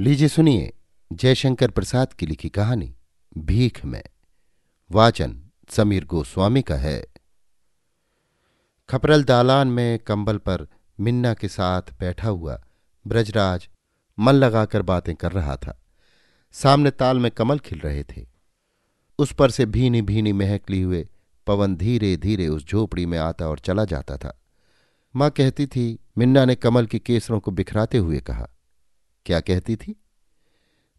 लीजिए सुनिए जयशंकर प्रसाद की लिखी कहानी, भीख में। वाचन समीर गोस्वामी का है। खपरल दालान में कंबल पर मिन्ना के साथ बैठा हुआ ब्रजराज मन लगाकर बातें कर रहा था। सामने ताल में कमल खिल रहे थे। उस पर से भीनी भीनी महक ली हुए पवन धीरे धीरे उस झोपड़ी में आता और चला जाता था। माँ कहती थी, मिन्ना ने कमल की केसरों को बिखराते हुए कहा क्या कहती थी?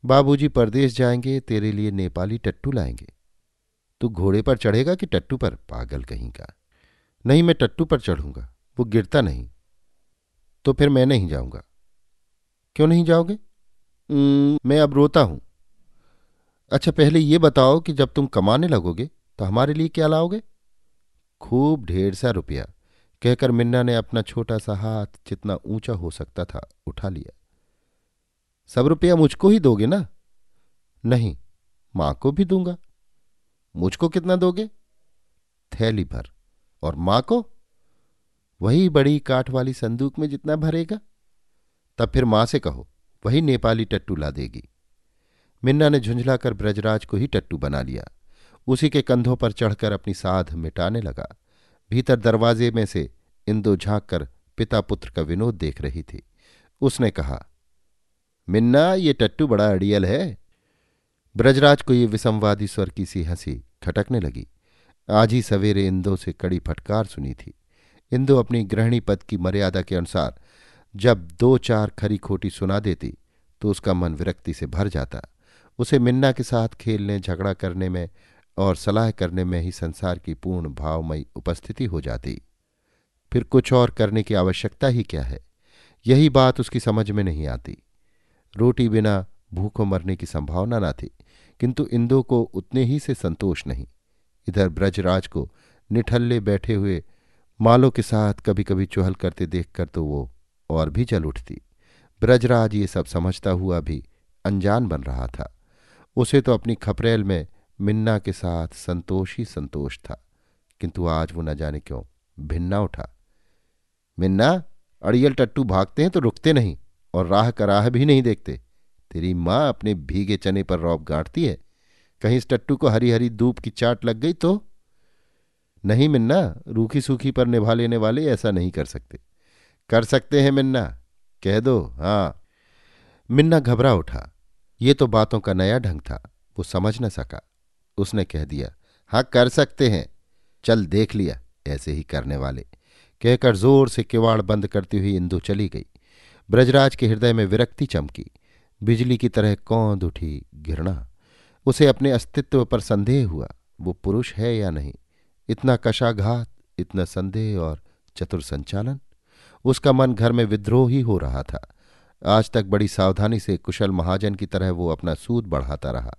बाबूजी, परदेश जाएँगे, तेरे लिए नेपाली टट्टू लाएँगे। तू घोड़े पर चढ़ेगा कि टट्टू पर? पागल कहीं का। नहीं, मैं टट्टू पर चढ़ूँगा, वो गिरता नहीं। तो फिर मैं नहीं जाऊँगा। क्यों नहीं जाओगे? मैं अब रोता हूँ। अच्छा पहले ये बताओ कि जब तुम कमाने लगोगे तो हमारे लिए क्या लाओगे? खूब ढेर सा रुपया। कहकर मिन्ना ने अपना छोटा सा हाथ जितना ऊँचा हो सकता था, उठा लिया। सब रुपया मुझको ही दोगे ना? नहीं, माँ को भी दूँगा। मुझको कितना दोगे? थैली भर। और माँ को? वही बड़ी काठ वाली संदूक में जितना भरेगा। तब फिर माँ से कहो, वही नेपाली टट्टू ला देगी। मिन्ना ने झुंझलाकर ब्रजराज को ही टट्टू बना लिया। उसी के कंधों पर चढ़कर अपनी साध मिटाने लगा। भीतर दरवाजे में से इंदो झाँक कर पिता पुत्र का विनोद देख रही थी। उसने कहा मिन्ना, ये टट्टू बड़ा अड़ियल है। ब्रजराज को ये विसंवादी स्वर की सी हँसी खटकने लगी। आज ही सवेरे इंदो से कड़ी फटकार सुनी थी। इंदो अपनी गृहिणी पद की मर्यादा के अनुसार जब दो चार खरी खोटी सुना देती तो उसका मन विरक्ति से भर जाता। उसे मिन्ना के साथ खेलने, झगड़ा करने में और सलाह करने में ही संसार की पूर्ण भावमयी उपस्थिति हो जाती। फिर कुछ और करने की आवश्यकता ही क्या है? यही बात उसकी समझ में नहीं आती। रोटी बिना भूखों मरने की संभावना न थी, किंतु इंदो को उतने ही से संतोष नहीं। इधर ब्रजराज को निठल्ले बैठे हुए मालों के साथ कभी कभी चुहल करते देखकर तो वो और भी जल उठती। ब्रजराज ये सब समझता हुआ भी अनजान बन रहा था। उसे तो अपनी खपरेल में मिन्ना के साथ संतोष ही संतोष था, किंतु आज वो न जाने क्यों भिन्ना उठा। मिन्ना, अड़ियल टट्टू भागते हैं तो रुकते नहीं। और राह का राह भी नहीं देखते। तेरी माँ अपने भीगे चने पर रौब गांठती है। कहीं इस टट्टू को हरी हरी धूप की चाट लग गई तो? नहीं मिन्ना रूखी सूखी पर निभा लेने वाले ऐसा नहीं कर सकते। कर सकते हैं मिन्ना। कह दो हाँ। मिन्ना घबरा उठा। ये तो बातों का नया ढंग था। वो समझ न सका। उसने कह दिया हाँ कर सकते हैं। चल, देख लिया। ऐसे ही करने वाले। कहकर ज़ोर से किवाड़ बंद करती हुई इंदु चली गई। ब्रजराज के हृदय में विरक्ति चमकी। बिजली की तरह कौंध उठी घृणा। उसे अपने अस्तित्व पर संदेह हुआ, वो पुरुष है या नहीं? इतना कशाघात, इतना संदेह और चतुर संचालन? उसका मन घर में विद्रोह ही हो रहा था। आज तक बड़ी सावधानी से कुशल महाजन की तरह वो अपना सूद बढ़ाता रहा।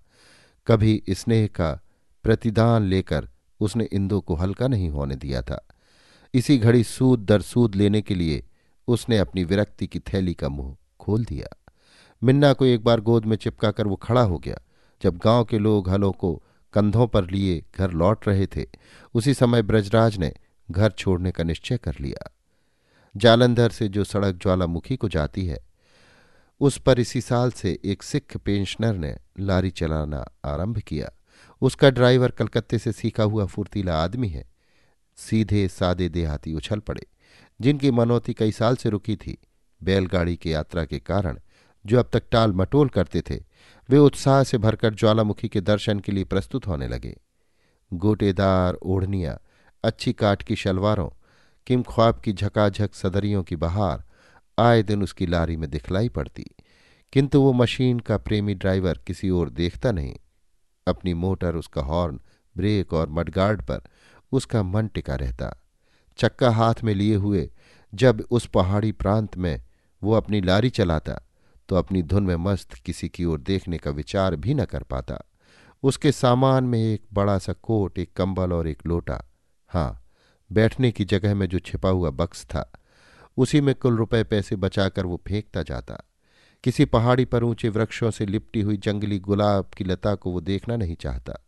कभी स्नेह का प्रतिदान लेकर उसने इंदो को हल्का नहीं होने दिया था। इसी घड़ी सूद दर सूद लेने के लिए उसने अपनी विरक्ति की थैली का मुँह खोल दिया। मिन्ना को एक बार गोद में चिपकाकर वो खड़ा हो गया। जब गाँव के लोग हलों को कंधों पर लिए घर लौट रहे थे, उसी समय ब्रजराज ने घर छोड़ने का निश्चय कर लिया। जालंधर से जो सड़क ज्वालामुखी को जाती है, उस पर इसी साल से एक सिख पेंशनर ने लारी चलाना आरंभ किया। उसका ड्राइवर कलकत्ते से सीखा हुआ फुर्तीला आदमी है। सीधे सादे देहाती उछल पड़े। जिनकी मनोती कई साल से रुकी थी, बैलगाड़ी की यात्रा के कारण, जो अब तक टाल मटोल करते थे, वे उत्साह से भरकर ज्वालामुखी के दर्शन के लिए प्रस्तुत होने लगे। गोटेदार ओढ़नियाँ, अच्छी काट की शलवारों किम ख्वाब की झकाझक सदरियों की बहार, आए दिन उसकी लारी में दिखलाई पड़ती। किंतु वो मशीन का प्रेमी ड्राइवर किसी ओर देखता नहीं। अपनी मोटर, उसका हॉर्न, ब्रेक और मडगार्ड पर उसका मन टिका रहता। चक्का हाथ में लिए हुए जब उस पहाड़ी प्रांत में वो अपनी लारी चलाता तो अपनी धुन में मस्त किसी की ओर देखने का विचार भी न कर पाता। उसके सामान में एक बड़ा सा कोट, एक कंबल और एक लोटा हाँ बैठने की जगह में जो छिपा हुआ बक्स था, उसी में कुल रुपए पैसे बचाकर वो फेंकता जाता। किसी पहाड़ी पर ऊँचे वृक्षों से लिपटी हुई जंगली गुलाब की लता को वो देखना नहीं चाहता।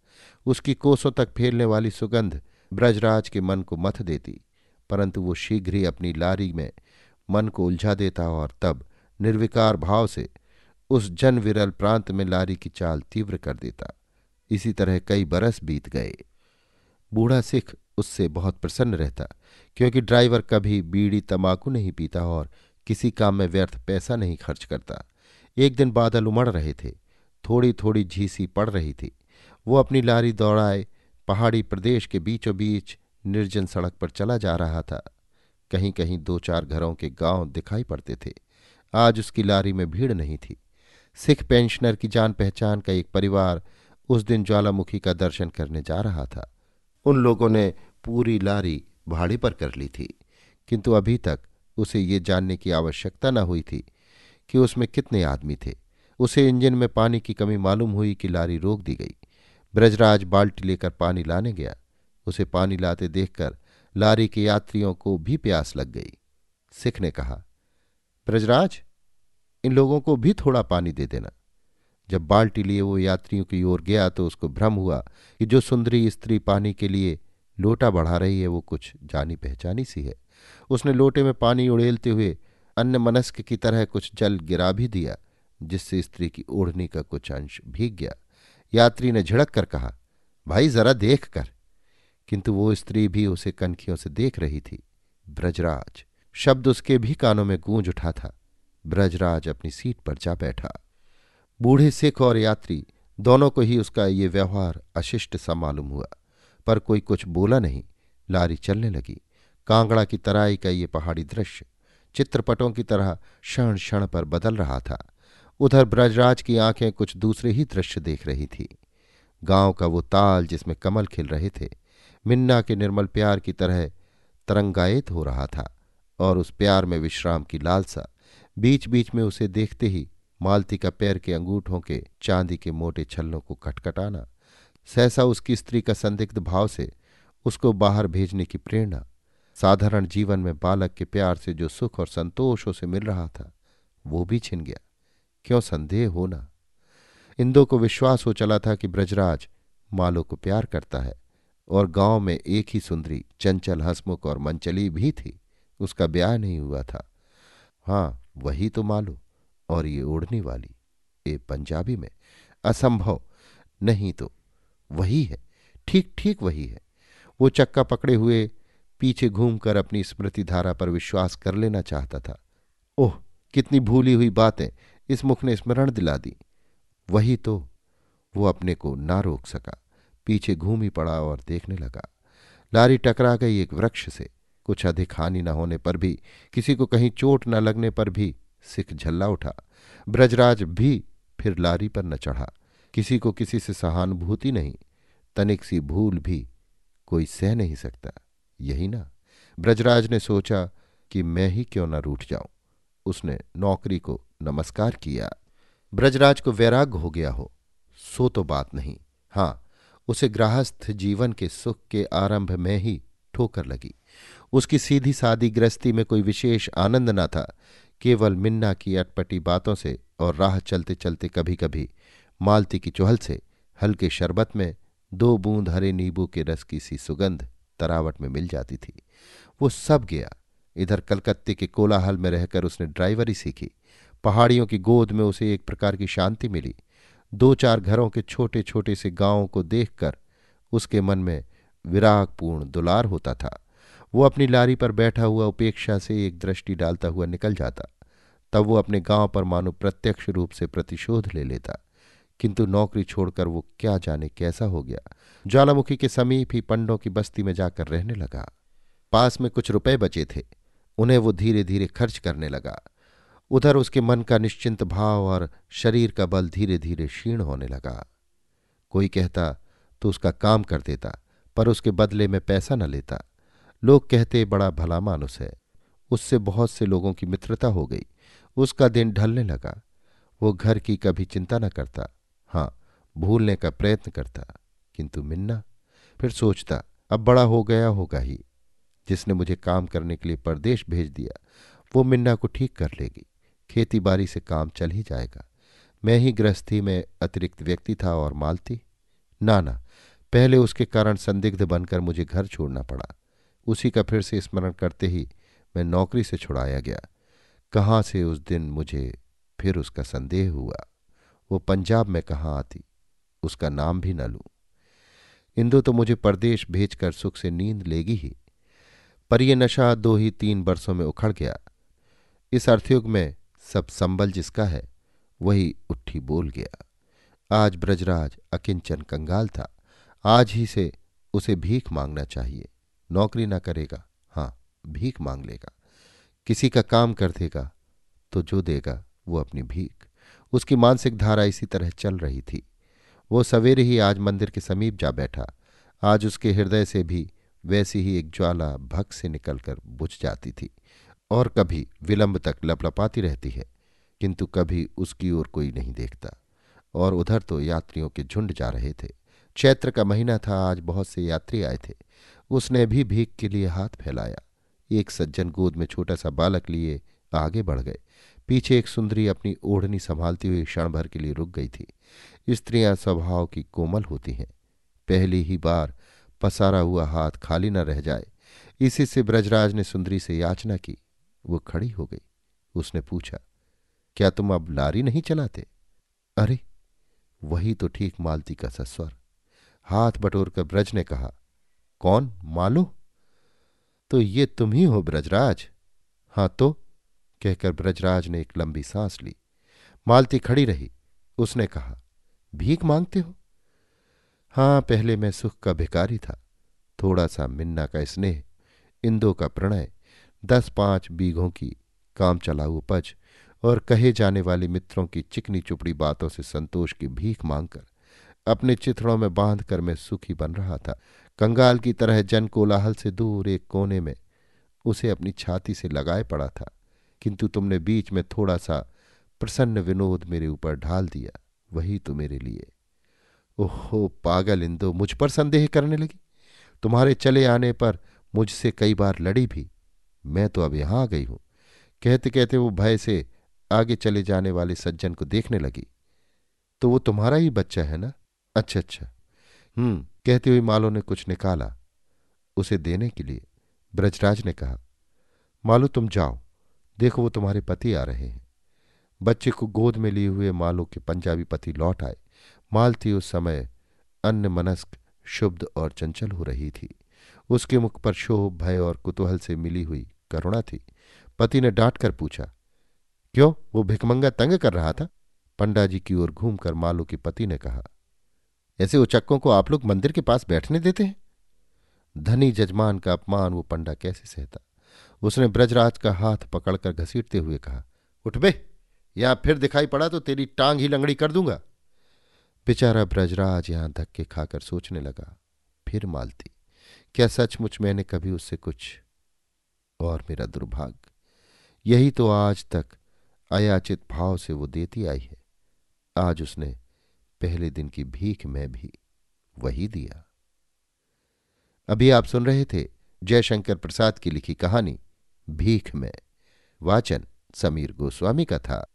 उसकी कोसों तक फैलने वाली सुगंध ब्रजराज के मन को मथ देती। परंतु वो शीघ्र ही अपनी लारी में मन को उलझा देता और तब निर्विकार भाव से उस जन विरल प्रांत में लारी की चाल तीव्र कर देता। इसी तरह कई बरस बीत गए। बूढ़ा सिख उससे बहुत प्रसन्न रहता, क्योंकि ड्राइवर कभी बीड़ी तमाकू नहीं पीता और किसी काम में व्यर्थ पैसा नहीं खर्च करता। एक दिन बादल उमड़ रहे थे थोड़ी थोड़ी झीसी पड़ रही थी। वो अपनी लारी दौड़ाए पहाड़ी प्रदेश के बीचों बीच निर्जन सड़क पर चला जा रहा था। कहीं कहीं दो चार घरों के गाँव दिखाई पड़ते थे। आज उसकी लारी में भीड़ नहीं थी। सिख पेंशनर की जान पहचान का एक परिवार उस दिन ज्वालामुखी का दर्शन करने जा रहा था। उन लोगों ने पूरी लारी भाड़े पर कर ली थी, किंतु अभी तक उसे ये जानने की आवश्यकता न हुई थी कि उसमें कितने आदमी थे। उसे इंजन में पानी की कमी मालूम हुई कि लारी रोक दी गई। ब्रजराज बाल्टी लेकर पानी लाने गया। उसे पानी लाते देखकर लारी के यात्रियों को भी प्यास लग गई। सिख ने कहा, ब्रजराज, इन लोगों को भी थोड़ा पानी दे देना। जब बाल्टी लिए वो यात्रियों की ओर गया तो उसको भ्रम हुआ कि जो सुंदरी स्त्री पानी के लिए लोटा बढ़ा रही है वो कुछ जानी पहचानी सी है। उसने लोटे में पानी उड़ेलते हुए अन्य मनस्क की तरह कुछ जल गिरा भी दिया, जिससे स्त्री की ओढ़नी का कुछ अंश भीग गया। यात्री ने झिड़क कर कहा, भाई जरा देख कर। किंतु वो स्त्री भी उसे कनखियों से देख रही थी। ब्रजराज। शब्द उसके भी कानों में गूंज उठा था। ब्रजराज अपनी सीट पर जा बैठा। बूढ़े सिख और यात्री, दोनों को ही उसका ये व्यवहार अशिष्ट सा मालूम हुआ। पर कोई कुछ बोला नहीं। लारी चलने लगी। कांगड़ा की तराई का ये पहाड़ी दृश्य चित्रपटों की तरह क्षण क्षण पर बदल रहा था। उधर ब्रजराज की आँखें कुछ दूसरे ही दृश्य देख रही थी। गाँव का वो ताल जिसमें कमल खिल रहे थे मिन्ना के निर्मल प्यार की तरह तरंगायित हो रहा था और उस प्यार में विश्राम की लालसा बीच बीच में उसे देखते ही मालती का पैर के अंगूठों के चांदी के मोटे छल्लों को खटखटाना, सहसा उसकी स्त्री का संदिग्ध भाव से उसको बाहर भेजने की प्रेरणा, साधारण जीवन में बालक के प्यार से जो सुख और संतोष उसे मिल रहा था, वो भी छिन गया। क्यों संदेह होना इंदो को विश्वास हो चला था कि ब्रजराज मालो को प्यार करता है। और गाँव में एक ही सुंदरी, चंचल हसमुख और मंचली भी थी। उसका ब्याह नहीं हुआ था। हाँ वही तो मालो और ये ओढ़ने वाली, ये पंजाबी में, असंभव। नहीं तो वही है, ठीक ठीक वही है। वो चक्का पकड़े हुए, पीछे घूमकर अपनी स्मृति धारा पर विश्वास कर लेना चाहता था। ओह, कितनी भूली हुई बातें, इस मुख ने स्मरण दिला दी। वही तो वो अपने को ना रोक सका। पीछे घूम ही पड़ा और देखने लगा। लारी टकरा गई एक वृक्ष से। कुछ अधिक हानि न होने पर भी, किसी को कहीं चोट न लगने पर भी सिख झल्ला उठा। ब्रजराज भी फिर लारी पर न चढ़ा। किसी को किसी से सहानुभूति नहीं। तनिक सी भूल भी कोई सह नहीं सकता। यही ना। ब्रजराज ने सोचा कि मैं ही क्यों न रूठ जाऊँ। उसने नौकरी को नमस्कार किया। ब्रजराज को वैराग्य हो गया हो। सो तो बात नहीं। हाँ उसे गृहस्थ जीवन के सुख के आरंभ में ही ठोकर लगी। उसकी सीधी सादी गृहस्थी में कोई विशेष आनंद न था। केवल मिन्ना की अटपटी बातों से और राह चलते चलते कभी कभी मालती की चुहल से हल्के शरबत में दो बूंद हरे नींबू के रस की सी सुगंध तरावट में मिल जाती थी। वो सब गया। इधर कलकत्ते के कोलाहल में रहकर उसने ड्राइवरी सीखी। पहाड़ियों की गोद में उसे एक प्रकार की शांति मिली। दो चार घरों के छोटे छोटे से गाँवों को देखकर उसके मन में विरागपूर्ण दुलार होता था। वो अपनी लारी पर बैठा हुआ उपेक्षा से एक दृष्टि डालता हुआ निकल जाता। तब वो अपने गाँव पर मानो प्रत्यक्ष रूप से प्रतिशोध ले लेता। किंतु नौकरी छोड़कर वो क्या जाने कैसा हो गया। ज्वालामुखी के समीप ही पंडों की बस्ती में जाकर रहने लगा। पास में कुछ रुपए बचे थे। उन्हें वो धीरे धीरे खर्च करने लगा। उधर उसके मन का निश्चिंत भाव और शरीर का बल धीरे धीरे क्षीण होने लगा। कोई कहता तो उसका काम कर देता, पर उसके बदले में पैसा न लेता। लोग कहते, बड़ा भला मानुस है। उससे बहुत से लोगों की मित्रता हो गई। उसका दिन ढलने लगा। वो घर की कभी चिंता न करता। हाँ भूलने का प्रयत्न करता, किंतु मिन्ना। फिर सोचता, अब बड़ा हो गया होगा ही। जिसने मुझे काम करने के लिए परदेश भेज दिया, वो मिन्ना को ठीक कर लेगी। खेती बाड़ी से काम चल ही जाएगा। मैं ही गृहस्थी में अतिरिक्त व्यक्ति था और मालती। ना ना, पहले उसके कारण संदिग्ध बनकर मुझे घर छोड़ना पड़ा। उसी का फिर से स्मरण करते ही मैं नौकरी से छुड़ाया गया। कहाँ से उस दिन मुझे फिर उसका संदेह हुआ? वो पंजाब में कहाँ आती? उसका नाम भी न लूँ। इंदु तो मुझे परदेश भेजकर सुख से नींद लेगी ही। पर यह नशा दो ही तीन वर्षों में उखड़ गया। इस अर्थयुग में सब संबल जिसका है, वही उठी बोल गया। आज ब्रजराज अकिंचन कंगाल था, आज ही से उसे भीख मांगना चाहिए। नौकरी ना करेगा हाँ भीख मांग लेगा। किसी का काम कर देगा तो जो देगा, वो अपनी भीख। उसकी मानसिक धारा इसी तरह चल रही थी। वो सवेरे ही आज मंदिर के समीप जा बैठा। आज उसके हृदय से भी वैसी ही एक ज्वाला भग से निकलकर बुझ जाती थी। और कभी विलंब तक लपलपाती रहती है, किंतु कभी उसकी ओर कोई नहीं देखता। और उधर तो यात्रियों के झुंड जा रहे थे। चैत्र का महीना था, आज बहुत से यात्री आए थे। उसने भी भीख के लिए हाथ फैलाया। एक सज्जन गोद में छोटा सा बालक लिए आगे बढ़ गए। पीछे एक सुंदरी अपनी ओढ़नी संभालती हुई क्षण भर के लिए रुक गई थी। स्त्रियाँ स्वभाव की कोमल होती हैं। पहली ही बार पसारा हुआ हाथ खाली न रह जाए। इसी से ब्रजराज ने सुंदरी से याचना की। वो खड़ी हो गई। उसने पूछा, क्या तुम अब लारी नहीं चलाते? अरे, वही तो ठीक मालती का सस्वर हाथ बटोरकर ब्रज ने कहा, कौन? मालो? तो ये तुम ही हो ब्रजराज? हाँ तो? कहकर ब्रजराज ने एक लंबी सांस ली। मालती खड़ी रही। उसने कहा, भीख मांगते हो? हाँ, पहले मैं सुख का भिकारी था। थोड़ा सा मिन्ना का स्नेह, इंदो का प्रणय दस पाँच बीघों की काम चलाऊ उपज और कहे जाने वाली मित्रों की चिकनी चुपड़ी बातों से संतोष की भीख मांगकर अपने चिथड़ों में बाँध कर मैं सुखी बन रहा था। कंगाल की तरह जन कोलाहल से दूर एक कोने में उसे अपनी छाती से लगाए पड़ा था, किंतु तुमने बीच में थोड़ा सा प्रसन्न विनोद मेरे ऊपर ढाल दिया, वही तो मेरे लिए। ओहो, पागल इंदो, मुझ पर संदेह करने लगी? तुम्हारे चले आने पर मुझसे कई बार लड़ी भी? मैं तो अब यहाँ आ गई हूँ। कहते कहते वो भय से आगे चले जाने वाले सज्जन को देखने लगी। तो वो तुम्हारा ही बच्चा है ना? अच्छा अच्छा। हम्म कहते हुई मालो ने कुछ निकाला उसे देने के लिए। ब्रजराज ने कहा, मालो तुम जाओ, देखो वो तुम्हारे पति आ रहे हैं। बच्चे को गोद में लिए हुए मालो के पंजाबी पति लौट आए। मालती उस समय अन्य मनस्क शुद्ध और चंचल हो रही थी। उसके मुख पर शोभ, भय और कुतूहल से मिली हुई करुणा थी। पति ने डांट कर पूछा, क्यों? वो भिकमंगा तंग कर रहा था? पंडा जी की ओर घूमकर मालू के पति ने कहा, ऐसे उचक्कों को आप लोग मंदिर के पास बैठने देते हैं? धनी जजमान का अपमान वो पंडा कैसे सहता? उसने ब्रजराज का हाथ पकड़कर घसीटते हुए कहा, उठ बे, यहाँ फिर दिखाई पड़ा तो तेरी टांग ही लंगड़ी कर दूँगा। बेचारा ब्रजराज यहाँ धक्के खाकर सोचने लगा, फिर मालती, क्या सचमुच मैंने कभी उससे कुछ और मेरा दुर्भाग्य। यही तो आज तक अयाचित भाव से वो देती आई है। आज उसने पहले दिन की भीख में भी वही दिया। अभी आप सुन रहे थे जयशंकर प्रसाद की लिखी कहानी, भीख में, वाचन समीर गोस्वामी का था।